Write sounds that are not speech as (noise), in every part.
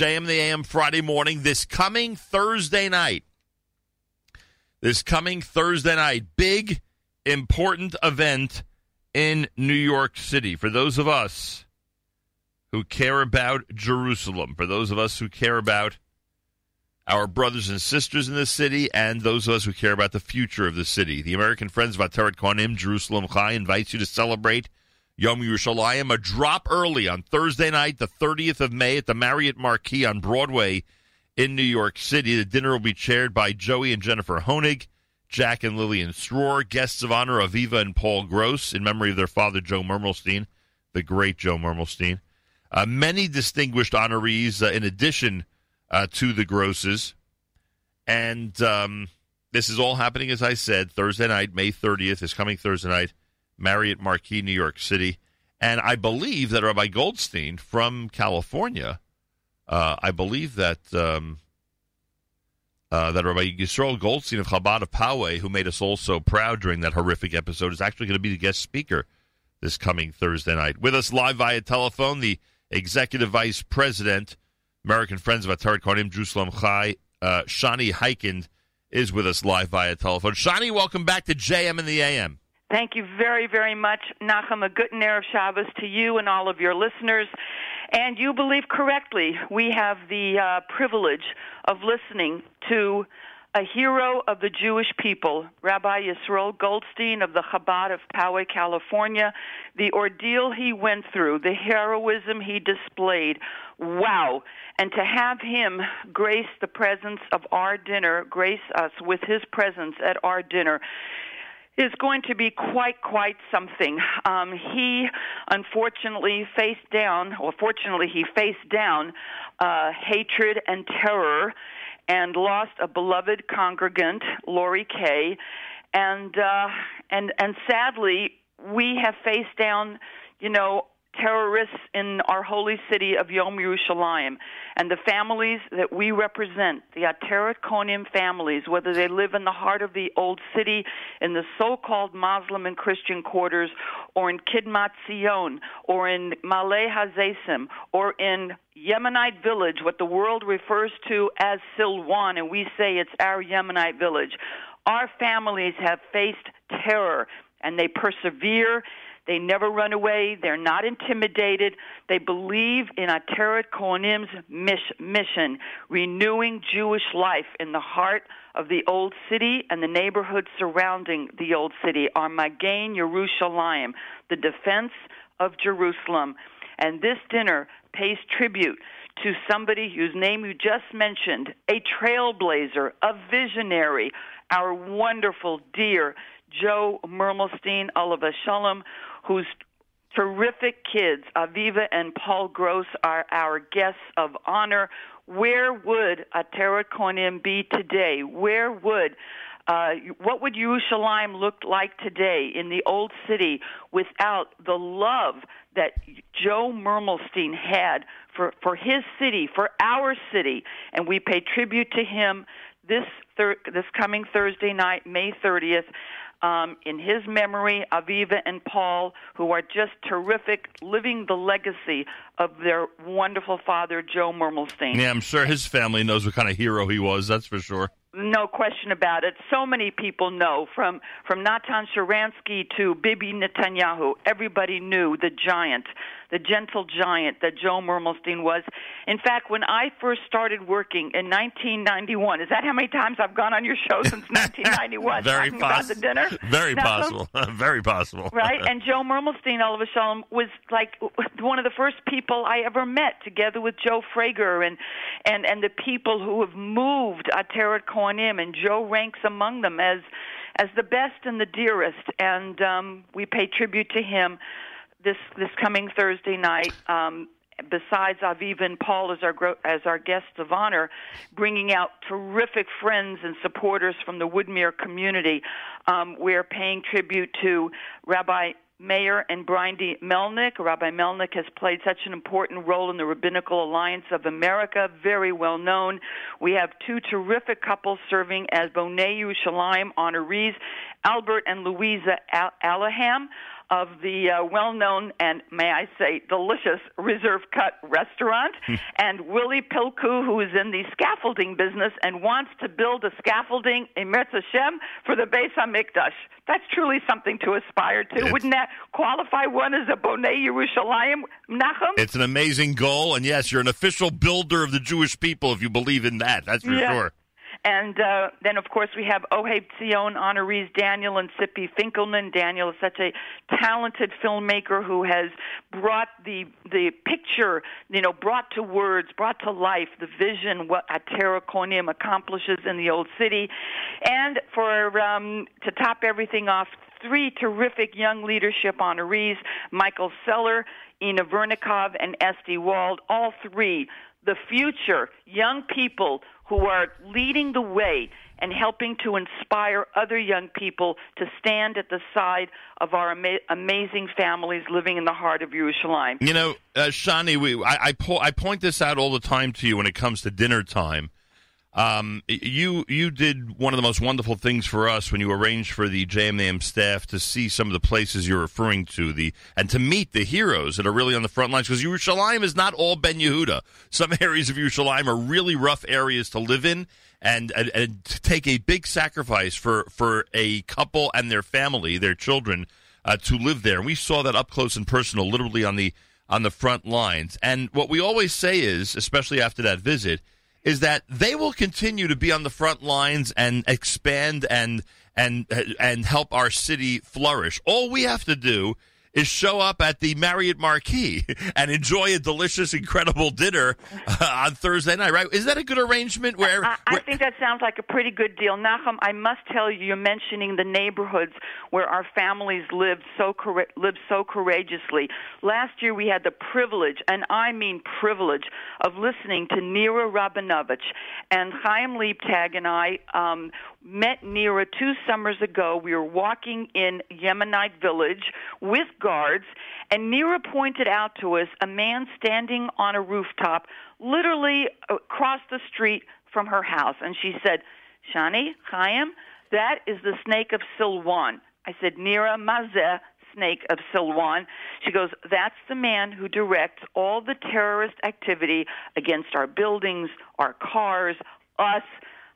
JM the AM Friday morning. This coming Thursday night, this coming Thursday night, big, important event in New York City. For those of us who care about Jerusalem, for those of us who care about our brothers and sisters in the city, and those of us who care about the future of the city. The American Friends of Ateret Kohanim, Jerusalem Chai, invites you to celebrate Yom Yerushalayim, a drop early on Thursday night, the 30th of May, at the Marriott Marquis on Broadway in New York City. The dinner will be chaired by Joey and Jennifer Honig, Jack and Lillian Sroor, guests of honor Aviva and Paul Gross, in memory of their father, Joe Mermelstein, the great Joe Mermelstein. Uh, many distinguished honorees, uh, in addition uh, to the Grosses. And um, this is all happening, as I said, Thursday night, May 30th, is coming Thursday night, Marriott Marquis, New York City. And I believe that Rabbi Goldstein from California, uh, I believe that um, uh, that Rabbi Yisrael Goldstein of Chabad of Poway, who made us all so proud during that horrific episode, is actually going to be the guest speaker this coming Thursday night. With us live via telephone, the executive vice president American Friends of Ateret Kohanim, Jerusalem Chai, uh, Shani Heikind is with us live via telephone. Shani, welcome back to JM and the AM. Thank you very, very much, Nachum. A good Erev Shabbos to you and all of your listeners. And you believe correctly. We have the uh, privilege of listening to a hero of the Jewish people, Rabbi Yisroel Goldstein of the Chabad of Poway, California, the ordeal he went through, the heroism he displayed. Wow. And to have him grace the presence of our dinner, grace us with his presence at our dinner, is going to be quite, quite something. Um, he unfortunately faced down, or fortunately, he faced down uh, hatred and terror and lost a beloved congregant, Lori Kaye, and uh, and and sadly, we have faced down, you know, terrorists in our holy city of Yom Yerushalayim, and the families that we represent, the Ateret Kohanim families, whether they live in the heart of the old city, in the so-called Muslim and Christian quarters, or in Kidmat Zion, or in Ma'ale HaZeitim, or in Yemenite village, what the world refers to as Silwan, and we say it's our Yemenite village. Our families have faced terror, and they persevere they never run away. They're not intimidated. They believe in Ateret Kohanim's mission, renewing Jewish life in the heart of the old city and the neighborhoods surrounding the old city. Our Magain Yerushalayim, the defense of Jerusalem. And this dinner pays tribute to somebody whose name you just mentioned, a trailblazer, a visionary, our wonderful, dear Joe Mermelstein, alav hashalom, whose terrific kids, Aviva and Paul Gross, are our guests of honor. Where would Ateret Kohanim be today? Where would uh, what would Yerushalayim look like today in the old city without the love that Joe Mermelstein had for, for his city, for our city? And we pay tribute to him this thir- this coming Thursday night, May 30th, um, in his memory, Aviva and Paul, who are just terrific, living the legacy of their wonderful father, Joe Mermelstein. Yeah, I'm sure his family knows what kind of hero he was. That's for sure. No question about it. So many people know from from Natan Sharansky to Bibi Netanyahu. Everybody knew the giant the gentle giant that Joe Mermelstein was. In fact, when I first started working in 1991, is that how many times I've gone on your show since (laughs) 1991? Very possible. About the dinner. Very now, possible. (laughs) Very possible. right? (laughs) And Joe Mermelstein, all of a sudden, was like one of the first people I ever met, together with Joe Frager and and and the people who have moved uh, Ateret Kohanim, and Joe ranks among them as as the best and the dearest. And um, we pay tribute to him this this coming Thursday night. Um, besides Aviv and Paul as our as our guests of honor, bringing out terrific friends and supporters from the Woodmere community. Um, we're paying tribute to Rabbi Meir and Brindy Melnick. Rabbi Melnick has played such an important role in the Rabbinical Alliance of America, very well known. We have two terrific couples serving as Bonei Yerushalayim honorees, Albert and Louisa Alaham. Of the uh, well known and, may I say, delicious Reserve Cut restaurant, Hmm. and Willie Pilku, who is in the scaffolding business and wants to build a scaffolding in Metz Hashem for the Beis HaMikdash. That's truly something to aspire to. It's- Wouldn't that qualify one as a Bonei Yerushalayim, Nachum? It's an amazing goal, and yes, you're an official builder of the Jewish people if you believe in that. That's for Yeah. sure. And uh, then, of course, we have Oheb Zion honorees Daniel and Sippy Finkelman. Daniel is such a talented filmmaker who has brought the the picture, you know, brought to words, brought to life the vision what Ateret Kohanim accomplishes in the old city. And for um, to top everything off, three terrific young leadership honorees: Michael Seller, Ina Vernikov, and Esty Wald. All three the future young people who are leading the way and helping to inspire other young people to stand at the side of our ama- amazing families living in the heart of Jerusalem. You know, uh, Shani, we, I, I, po- I point this out all the time to you when it comes to dinner time. Um, you you did one of the most wonderful things for us when you arranged for the JMAM staff to see some of the places you're referring to, the and to meet the heroes that are really on the front lines. Because Yerushalayim is not all Ben Yehuda. Some (laughs) areas of Yerushalayim are really rough areas to live in, and, and, and to take a big sacrifice for for a couple and their family, their children, uh, to live there. And we saw that up close and personal, literally on the on the front lines. And what we always say is, especially after that visit is that they will continue to be on the front lines and expand and and and help our city flourish. All we have to do is show up at the Marriott Marquis (laughs) and enjoy a delicious, incredible dinner uh, on Thursday night. Right? Is that a good arrangement? Where, I, I think that sounds like a pretty good deal. Nachum, I must tell you, you're mentioning the neighborhoods where our families lived so lived so courageously. Last year we had the privilege, and I mean privilege, of listening to Nira Rabinovich. And Chaim Liebtag and I um, met Nira two summers ago. We were walking in Yemenite village with guards, and Nira pointed out to us a man standing on a rooftop, literally across the street from her house. And she said, Shani, Chaim, that is the snake of Silwan. I said, Nira Mazeh, snake of Silwan. She goes, that's the man who directs all the terrorist activity against our buildings, our cars, us.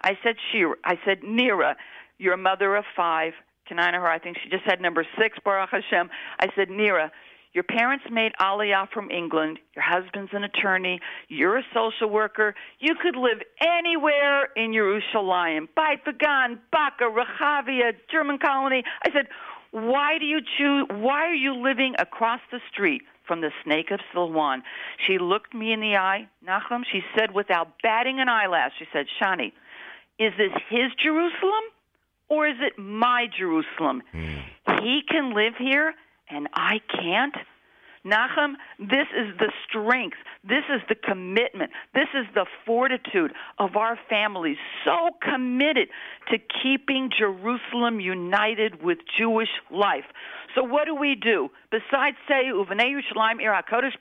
I said, Shira, I said, Nira, you're a mother of five. Know her? I think she just had number six, Baruch Hashem. I said, Nira, your parents made Aliyah from England. Your husband's an attorney. You're a social worker. You could live anywhere in Yerushalayim. Bayit VeGan, Baka, Rehavia, German colony. I said, why do you choose, why are you living across the street from the snake of Silwan? She looked me in the eye, Nachum. She said without batting an eyelash, she said, Shani, is this his Jerusalem or is it my Jerusalem? Hmm. He can live here and I can't. Nachum, this is the strength. This is the commitment. This is the fortitude of our families, so committed to keeping Jerusalem united with Jewish life. So what do we do? Besides say, Uvenei Yerushalayim Ir HaKodesh.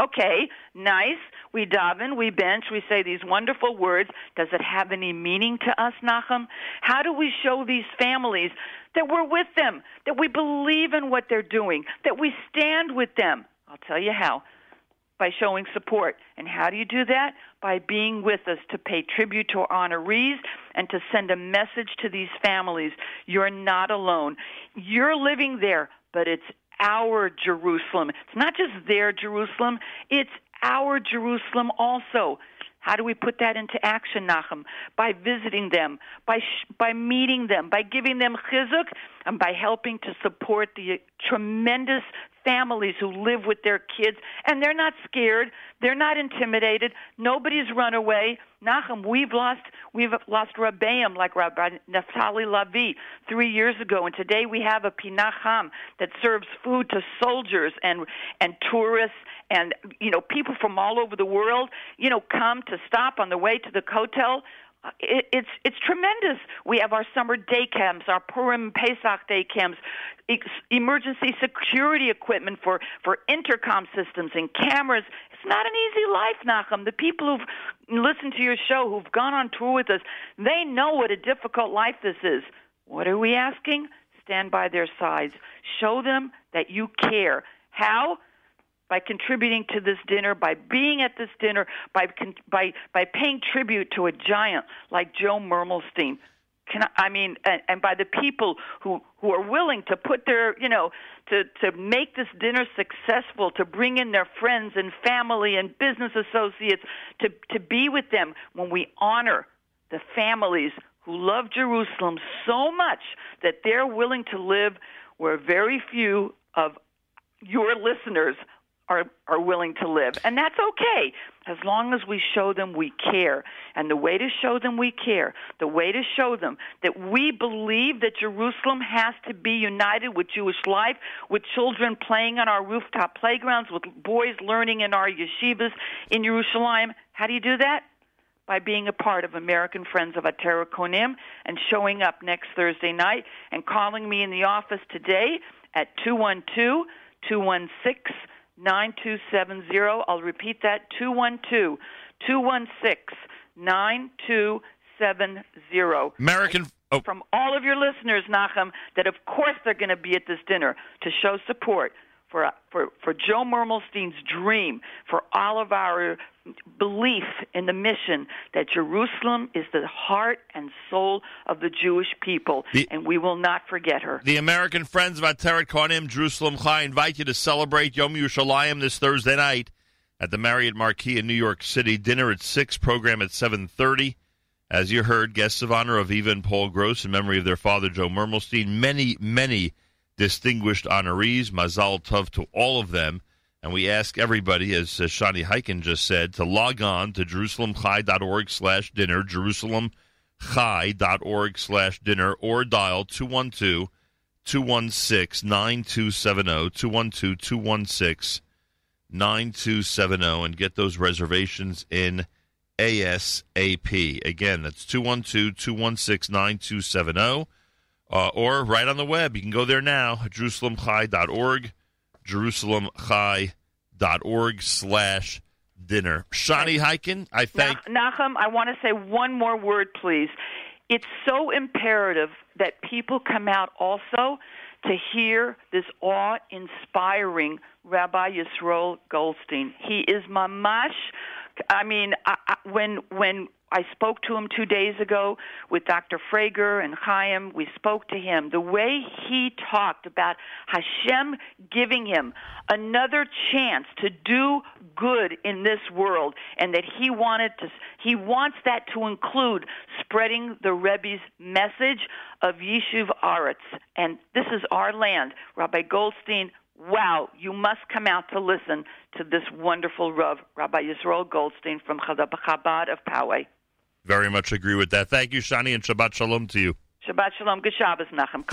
Okay, nice. We daven, we bench, we say these wonderful words. Does it have any meaning to us, Nachum? How do we show these families that we're with them, that we believe in what they're doing, that we stand with them? I'll tell you how. By showing support. And how do you do that? By being with us to pay tribute to our honorees and to send a message to these families. You're not alone. You're living there, but it's our Jerusalem. It's not just their Jerusalem, it's our Jerusalem also. How do we put that into action, Nachum? By visiting them, by sh- by meeting them, by giving them chizuk, and by helping to support the tremendous families who live with their kids, and they're not scared, they're not intimidated, nobody's run away. Nachum, we've lost we've lost Rabbeim like Rabbi Naftali Lavi three years ago, and today we have a Pinacham that serves food to soldiers and and tourists and you know people from all over the world. You know, come to stop on the way to the hotel. It, it's it's tremendous. We have our summer day camps, our Purim Pesach day camps, ex- emergency security equipment for for intercom systems and cameras. It's not an easy life, Nachum. The people who've listened to your show, who've gone on tour with us, they know what a difficult life this is. What are we asking? stand by their sides. Show them that you care. How? By contributing to this dinner, by being at this dinner, by by by paying tribute to a giant like Joe Mermelstein. Can I, I mean, and, and by the people who who are willing to put their, you know, to to make this dinner successful, to bring in their friends and family and business associates to to be with them when we honor the families who love Jerusalem so much that they're willing to live where very few of your listeners are are willing to live. And that's okay. As long as we show them we care. And the way to show them we care the way to show them that we believe that Jerusalem has to be united with Jewish life with children playing on our rooftop playgrounds with boys learning in our yeshivas in Jerusalem. How do you do that? By being a part of American Friends of Ateret Cohanim and showing up next Thursday night and calling me in the office today at 212 216 9270. I'll repeat that 212 216 9270. American. Oh. From all of your listeners, Nachum, that of course they're going to be at this dinner to show support for for for Joe Mermelstein's dream, for all of our belief in the mission that Jerusalem is the heart and soul of the Jewish people, the, and we will not forget her. The American Friends of Ateret Cohanim, Jerusalem Chai, invite you to celebrate Yom Yerushalayim this Thursday night at the Marriott Marquis in New York City. Dinner at six, program at seven thirty. As you heard, guests of honor Aviva and Paul Gross in memory of their father Joe Mermelstein. Many, many distinguished honorees. Mazal Tov to all of them. And we ask everybody, as uh, Shani Heiken just said, to log on to jerusalemchai.org slash dinner, jerusalemchai.org slash dinner, or dial 212 216 9270, 212 216 9270, and get those reservations in ASAP. Again, that's 212 216 9270 uh, or right on the web. You can go there now, jerusalemchai.org, jerusalemchai.org slash dinner. Shani Heiken, I thank... Nachum, I want to say one more word, please. It's so imperative that people come out also to hear this awe-inspiring Rabbi Yisroel Goldstein. He is mamash. I mean, I, I, when when I spoke to him two days ago with Dr. Frager and Chaim. We spoke to him. The way he talked about Hashem giving him another chance to do good in this world, and that he wanted to, he wants that to include spreading the Rebbe's message of Yishuv Aretz. And this is our land. Rabbi Goldstein wow, you must come out to listen to this wonderful Rav, Rabbi Yisroel Goldstein from Chabad of Poway. Very much agree with that. Thank you, Shani, and Shabbat Shalom to you. Shabbat Shalom. Good Shabbos, Nachum.